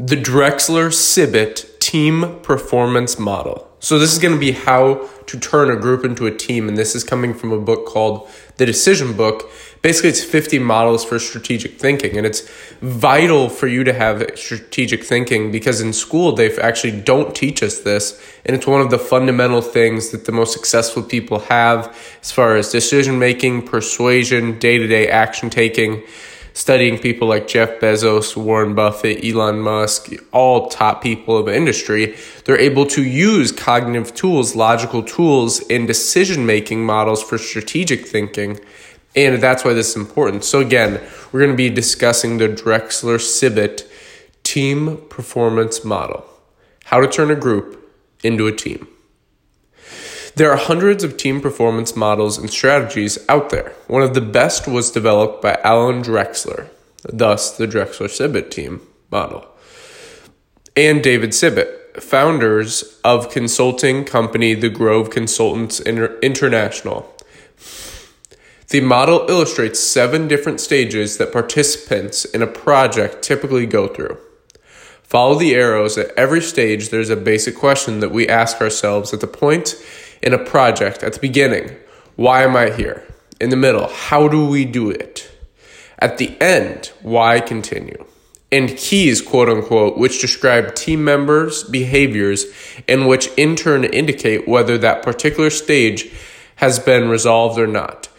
the Drexler Sibbet Team Performance Model. So, this is going to be how to turn a group into a team, and this is coming from a book called The Decision Book. Basically, it's 50 models for strategic thinking, and it's vital for you to have strategic thinking because in school they actually don't teach us this, and it's one of the fundamental things that the most successful people have as far as decision making, persuasion, day to day action taking studying people like Jeff Bezos, Warren Buffett, Elon Musk, all top people of the industry, they're able to use cognitive tools, logical tools, and decision making models for strategic thinking. And that's why this is important. So, again, we're going to be discussing the Drexler Sibbet team performance model how to turn a group into a team. There are hundreds of team performance models and strategies out there. One of the best was developed by Allan Drexler, thus the Drexler Sibbet team model, and David Sibbet, founders of consulting company The Grove Consultants International. The model illustrates seven different stages that participants in a project typically go through. Follow the arrows at every stage. There's a basic question that we ask ourselves at the point in a project at the beginning, why am I here? In the middle, how do we do it? At the end, why continue? And keys, quote unquote, which describe team members' behaviors and which in turn indicate whether that particular stage has been resolved or not.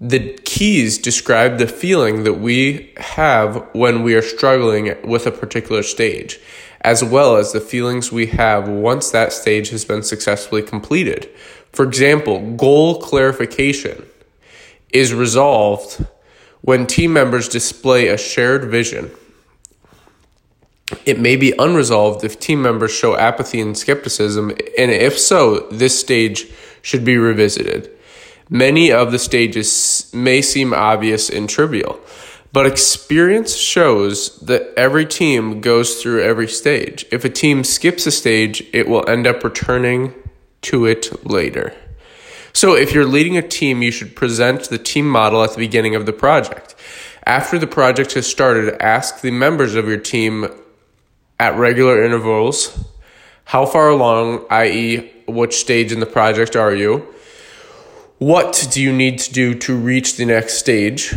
The keys describe the feeling that we have when we are struggling with a particular stage as well as the feelings we have once that stage has been successfully completed. For example, goal clarification is resolved when team members display a shared vision. It may be unresolved if team members show apathy and skepticism, and if so, this stage should be revisited. Many of the stages may seem obvious and trivial, but experience shows that every team goes through every stage. If a team skips a stage, it will end up returning to it later. So, if you're leading a team, you should present the team model at the beginning of the project. After the project has started, ask the members of your team at regular intervals how far along, i.e., which stage in the project are you? What do you need to do to reach the next stage?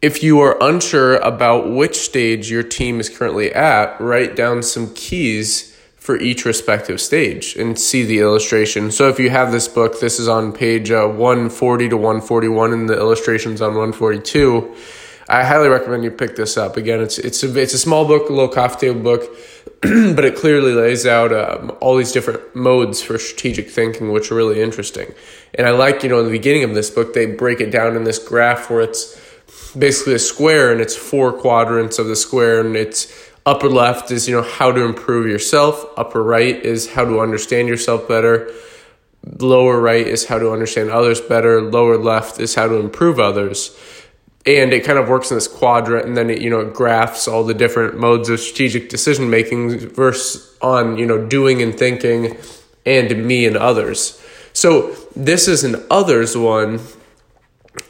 If you are unsure about which stage your team is currently at, write down some keys for each respective stage and see the illustration. So if you have this book, this is on page uh, 140 to 141 and the illustrations on 142. I highly recommend you pick this up. Again, it's it's a, it's a small book, a little coffee table book, but it clearly lays out um, all these different modes for strategic thinking, which are really interesting. And I like, you know, in the beginning of this book, they break it down in this graph where it's basically a square and it's four quadrants of the square and it's upper left is you know how to improve yourself. Upper right is how to understand yourself better. Lower right is how to understand others better. Lower left is how to improve others and it kind of works in this quadrant and then it you know graphs all the different modes of strategic decision making versus on you know doing and thinking and me and others. So this is an others one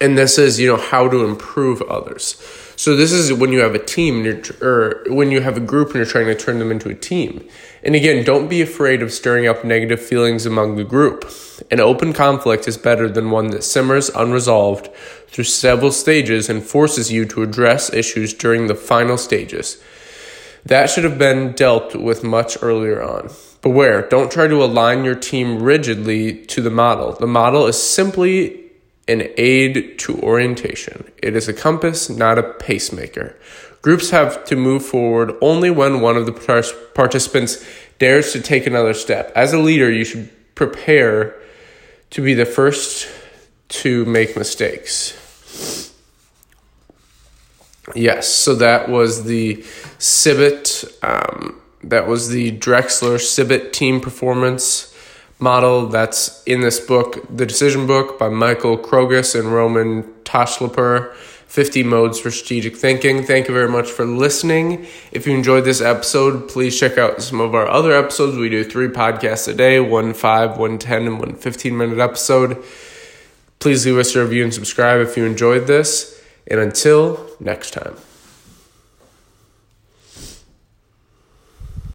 and this is you know how to improve others so this is when you have a team or when you have a group and you're trying to turn them into a team. And again don't be afraid of stirring up negative feelings among the group. An open conflict is better than one that simmers unresolved through several stages and forces you to address issues during the final stages. That should have been dealt with much earlier on. Beware don't try to align your team rigidly to the model. The model is simply an aid to orientation. It is a compass, not a pacemaker. Groups have to move forward only when one of the participants dares to take another step. As a leader, you should prepare to be the first to make mistakes. Yes, so that was the Sibbet, um, that was the Drexler Sibbet team performance model that's in this book, The Decision Book by Michael Krogus and Roman Tschäppeler. 50 modes for strategic thinking. Thank you very much for listening. If you enjoyed this episode, please check out some of our other episodes. We do three podcasts a day one 5, one 10, and one 15 minute episode. Please leave us a review and subscribe if you enjoyed this. And until next time.